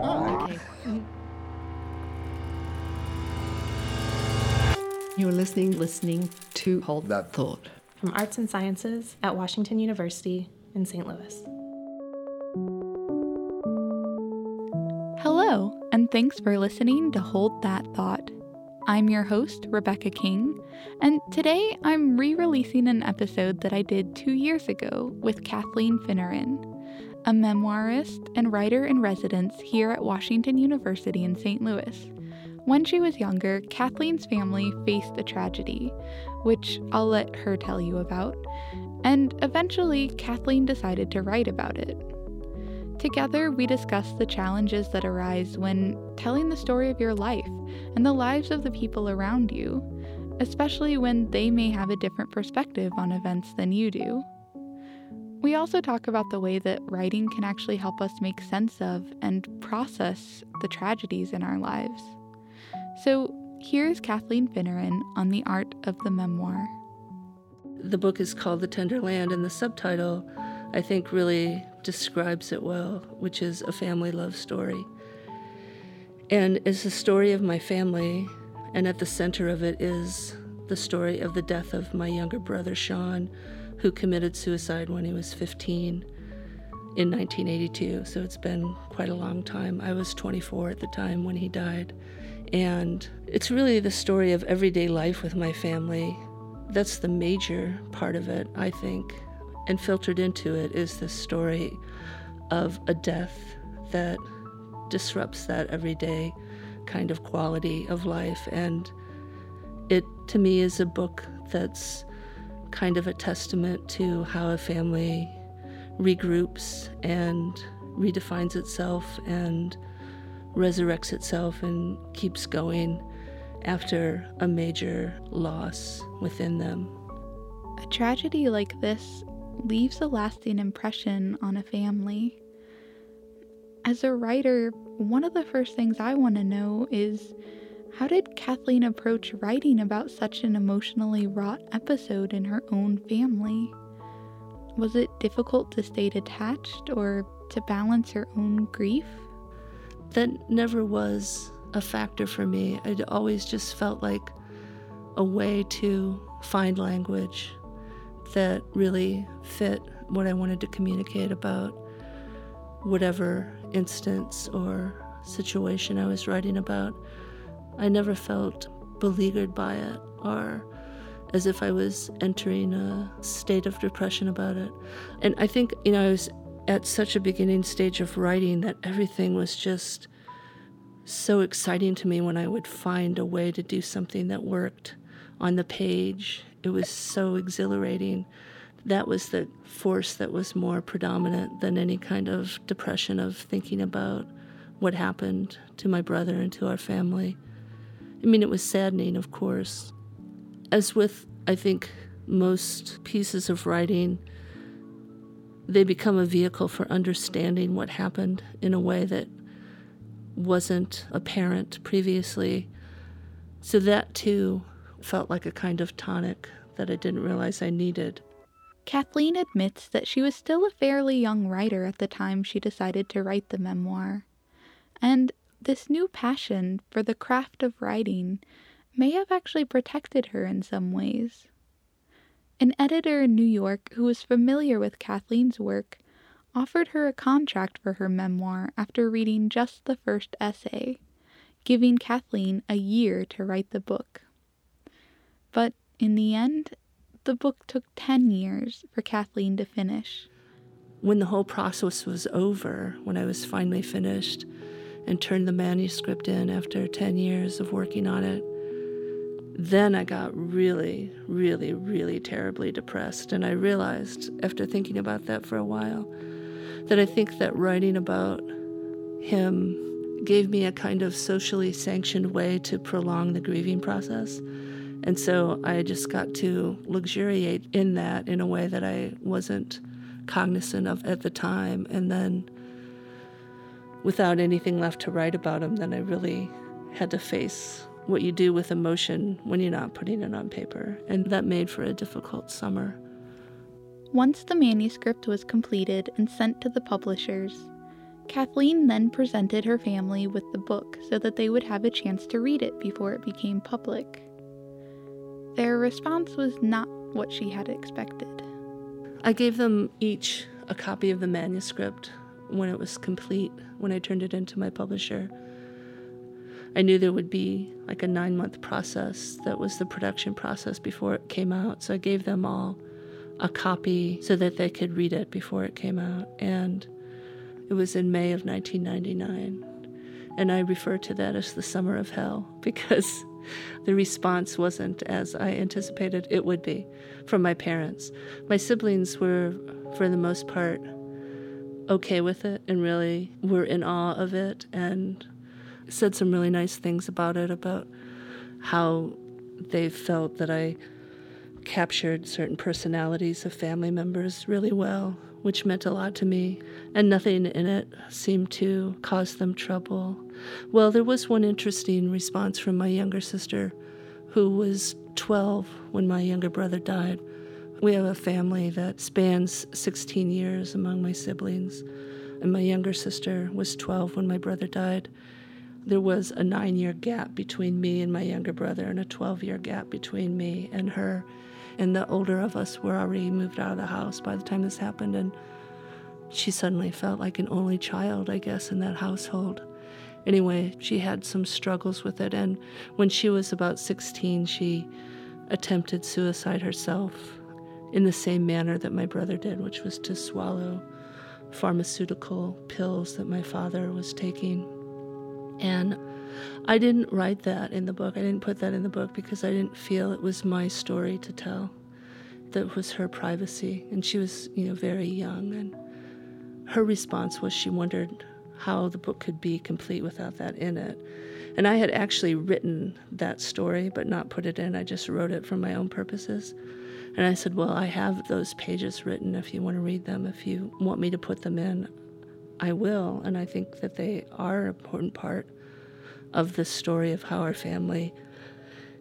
Oh, okay. You're listening, listening to Hold That Thought from Arts and Sciences at Washington University in St. Louis. Hello, and thanks for listening to Hold That Thought. I'm your host, Rebecca King, and today I'm re releasing an episode that I did two years ago with Kathleen Finneran, a memoirist and writer in residence here at Washington University in St. Louis. When she was younger, Kathleen's family faced a tragedy, which I'll let her tell you about, and eventually Kathleen decided to write about it. Together, we discuss the challenges that arise when telling the story of your life and the lives of the people around you, especially when they may have a different perspective on events than you do. We also talk about the way that writing can actually help us make sense of and process the tragedies in our lives. So here's Kathleen Finneran on the art of the memoir. The book is called The Tender Land, and the subtitle, I think, really describes it well, which is a family love story. And it's the story of my family, and at the center of it is the story of the death of my younger brother, Sean, who committed suicide when he was 15 in 1982. So it's been quite a long time. I was 24 at the time when he died. And it's really the story of everyday life with my family. That's the major part of it, I think. And filtered into it is the story of a death that disrupts that everyday kind of quality of life. And it, to me, is a book that's kind of a testament to how a family regroups and redefines itself and resurrects itself and keeps going after a major loss within them. A tragedy like this leaves a lasting impression on a family. As a writer, one of the first things I want to know is how did Kathleen approach writing about such an emotionally wrought episode in her own family? Was it difficult to stay detached or to balance her own grief? that never was a factor for me. It always just felt like a way to find language that really fit what I wanted to communicate about whatever instance or situation I was writing about. I never felt beleaguered by it or as if I was entering a state of depression about it. And I think, you know, I was at such a beginning stage of writing that everything was just so exciting to me when I would find a way to do something that worked on the page. It was so exhilarating. That was the force that was more predominant than any kind of depression of thinking about what happened to my brother and to our family. I mean, it was saddening, of course. As with, I think, most pieces of writing, they become a vehicle for understanding what happened in a way that wasn't apparent previously. So that too felt like a kind of tonic that I didn't realize I needed. Kathleen admits that she was still a fairly young writer at the time she decided to write the memoir. And this new passion for the craft of writing may have actually protected her in some ways. An editor in New York who was familiar with Kathleen's work offered her a contract for her memoir after reading just the first essay, giving Kathleen a year to write the book. But in the end, the book took 10 years for Kathleen to finish. When the whole process was over, when I was finally finished and turned the manuscript in after 10 years of working on it, then I got really, really, really terribly depressed. And I realized, after thinking about that for a while, that I think that writing about him gave me a kind of socially sanctioned way to prolong the grieving process. And so I just got to luxuriate in that in a way that I wasn't cognizant of at the time. And then, without anything left to write about him, then I really had to face what you do with emotion when you're not putting it on paper. And that made for a difficult summer. Once the manuscript was completed and sent to the publishers, Kathleen then presented her family with the book so that they would have a chance to read it before it became public. Their response was not what she had expected. I gave them each a copy of the manuscript when it was complete, when I turned it into my publisher. I knew there would be like a nine month process that was the production process before it came out. So I gave them all a copy so that they could read it before it came out. And it was in May of 1999. And I refer to that as the summer of hell because the response wasn't as I anticipated it would be from my parents. My siblings were, for the most part, okay with it and really were in awe of it and said some really nice things about it, about how they felt that I captured certain personalities of family members really well, which meant a lot to me, and nothing in it seemed to cause them trouble. Well, there was one interesting response from my younger sister, who was 12 when my younger brother died. We have a family that spans 16 years among my siblings, and my younger sister was 12 when my brother died. There was a nine year gap between me and my younger brother, and a 12 year gap between me and her. And the older of us were already moved out of the house by the time this happened, and she suddenly felt like an only child, I guess, in that household. Anyway, she had some struggles with it, and when she was about 16, she attempted suicide herself in the same manner that my brother did, which was to swallow pharmaceutical pills that my father was taking. And I didn't write that in the book. I didn't put that in the book because I didn't feel it was my story to tell. That was her privacy. And she was, you know, very young. And her response was she wondered how the book could be complete without that in it. And I had actually written that story, but not put it in. I just wrote it for my own purposes. And I said, Well, I have those pages written if you want to read them. If you want me to put them in, I will. And I think that they are an important part of the story of how our family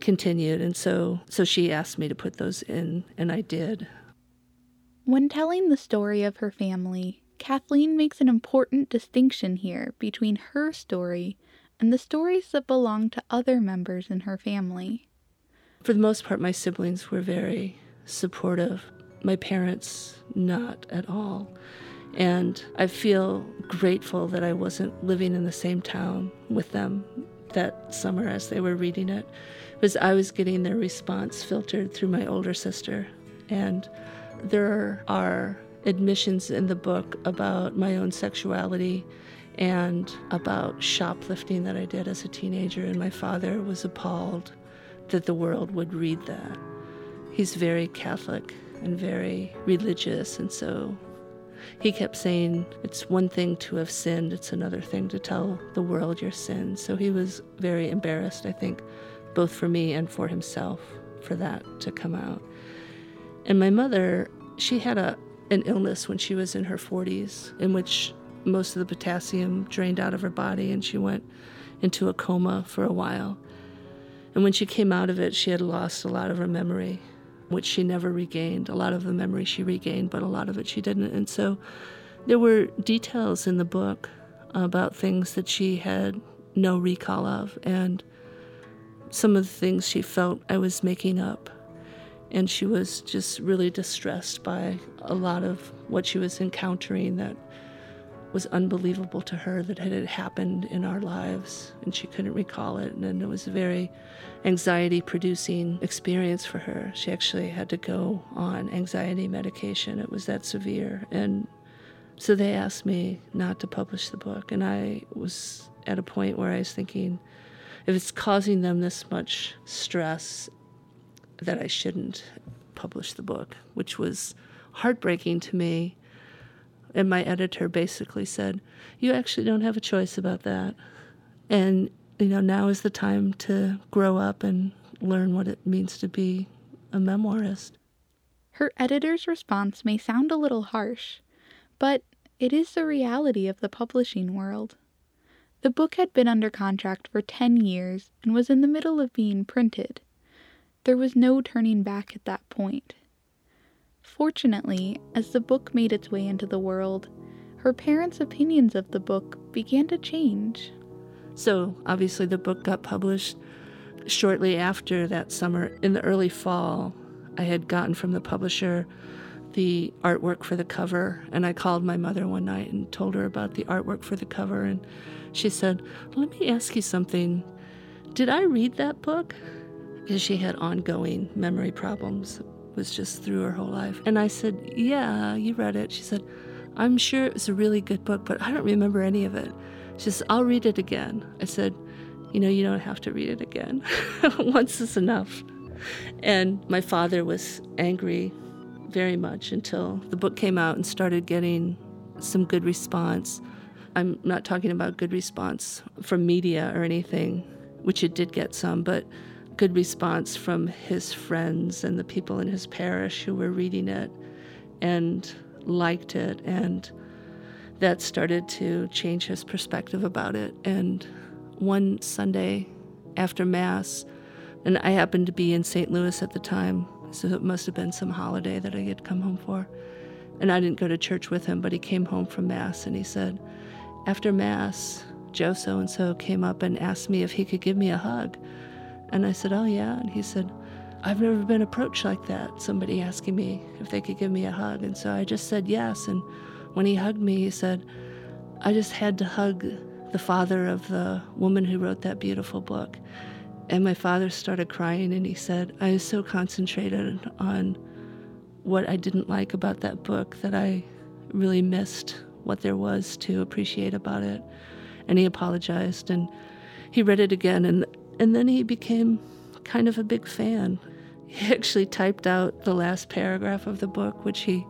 continued. And so, so she asked me to put those in, and I did. When telling the story of her family, Kathleen makes an important distinction here between her story and the stories that belong to other members in her family. For the most part, my siblings were very supportive. My parents, not at all. And I feel grateful that I wasn't living in the same town with them that summer as they were reading it, because I was getting their response filtered through my older sister. And there are admissions in the book about my own sexuality and about shoplifting that I did as a teenager, and my father was appalled that the world would read that. He's very Catholic and very religious, and so he kept saying, It's one thing to have sinned, it's another thing to tell the world your sins. So he was very embarrassed, I think, both for me and for himself, for that to come out. And my mother, she had a an illness when she was in her 40s, in which most of the potassium drained out of her body and she went into a coma for a while. And when she came out of it, she had lost a lot of her memory, which she never regained. A lot of the memory she regained, but a lot of it she didn't. And so there were details in the book about things that she had no recall of, and some of the things she felt I was making up and she was just really distressed by a lot of what she was encountering that was unbelievable to her that it had happened in our lives and she couldn't recall it and it was a very anxiety producing experience for her. She actually had to go on anxiety medication. It was that severe. And so they asked me not to publish the book and i was at a point where i was thinking if it's causing them this much stress that I shouldn't publish the book, which was heartbreaking to me. And my editor basically said, You actually don't have a choice about that. And, you know, now is the time to grow up and learn what it means to be a memoirist. Her editor's response may sound a little harsh, but it is the reality of the publishing world. The book had been under contract for 10 years and was in the middle of being printed. There was no turning back at that point. Fortunately, as the book made its way into the world, her parents' opinions of the book began to change. So, obviously, the book got published shortly after that summer. In the early fall, I had gotten from the publisher the artwork for the cover, and I called my mother one night and told her about the artwork for the cover, and she said, Let me ask you something. Did I read that book? Because she had ongoing memory problems, was just through her whole life. And I said, Yeah, you read it. She said, I'm sure it was a really good book, but I don't remember any of it. She says, I'll read it again. I said, You know, you don't have to read it again. Once is enough. And my father was angry very much until the book came out and started getting some good response. I'm not talking about good response from media or anything, which it did get some, but good response from his friends and the people in his parish who were reading it and liked it. And that started to change his perspective about it. And one Sunday after Mass, and I happened to be in St. Louis at the time, so it must have been some holiday that I had come home for. And I didn't go to church with him, but he came home from Mass and he said, After Mass, Joe so and so came up and asked me if he could give me a hug. And I said, Oh, yeah. And he said, I've never been approached like that, somebody asking me if they could give me a hug. And so I just said yes. And when he hugged me, he said, I just had to hug the father of the woman who wrote that beautiful book. And my father started crying and he said, I was so concentrated on what I didn't like about that book that I really missed what there was to appreciate about it. And he apologized and he read it again and and then he became kind of a big fan. He actually typed out the last paragraph of the book, which he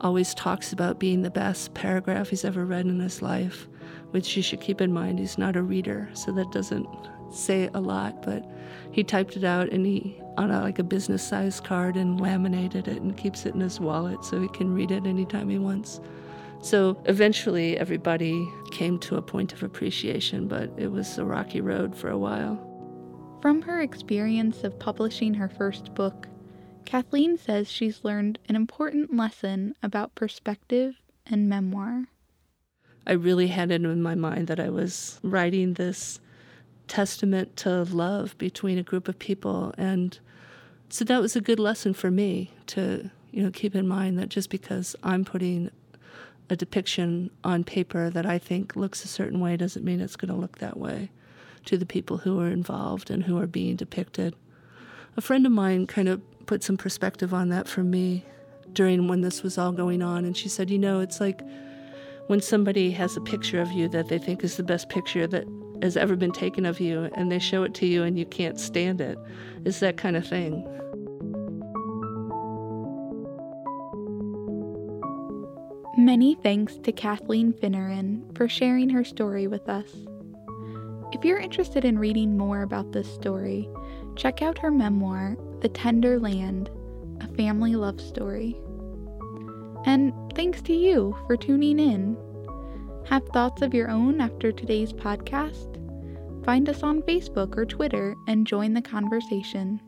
always talks about being the best paragraph he's ever read in his life, which you should keep in mind. He's not a reader, so that doesn't say a lot, but he typed it out and he on a, like a business size card and laminated it and keeps it in his wallet so he can read it anytime he wants. So eventually everybody came to a point of appreciation, but it was a rocky road for a while. From her experience of publishing her first book, Kathleen says she's learned an important lesson about perspective and memoir. I really had it in my mind that I was writing this testament to love between a group of people and so that was a good lesson for me to you know keep in mind that just because I'm putting a depiction on paper that I think looks a certain way doesn't mean it's going to look that way to the people who are involved and who are being depicted. A friend of mine kind of put some perspective on that for me during when this was all going on and she said, "You know, it's like when somebody has a picture of you that they think is the best picture that has ever been taken of you and they show it to you and you can't stand it. It's that kind of thing. Many thanks to Kathleen Finneran for sharing her story with us. If you're interested in reading more about this story, check out her memoir, The Tender Land A Family Love Story. And thanks to you for tuning in. Have thoughts of your own after today's podcast? Find us on Facebook or Twitter and join the conversation.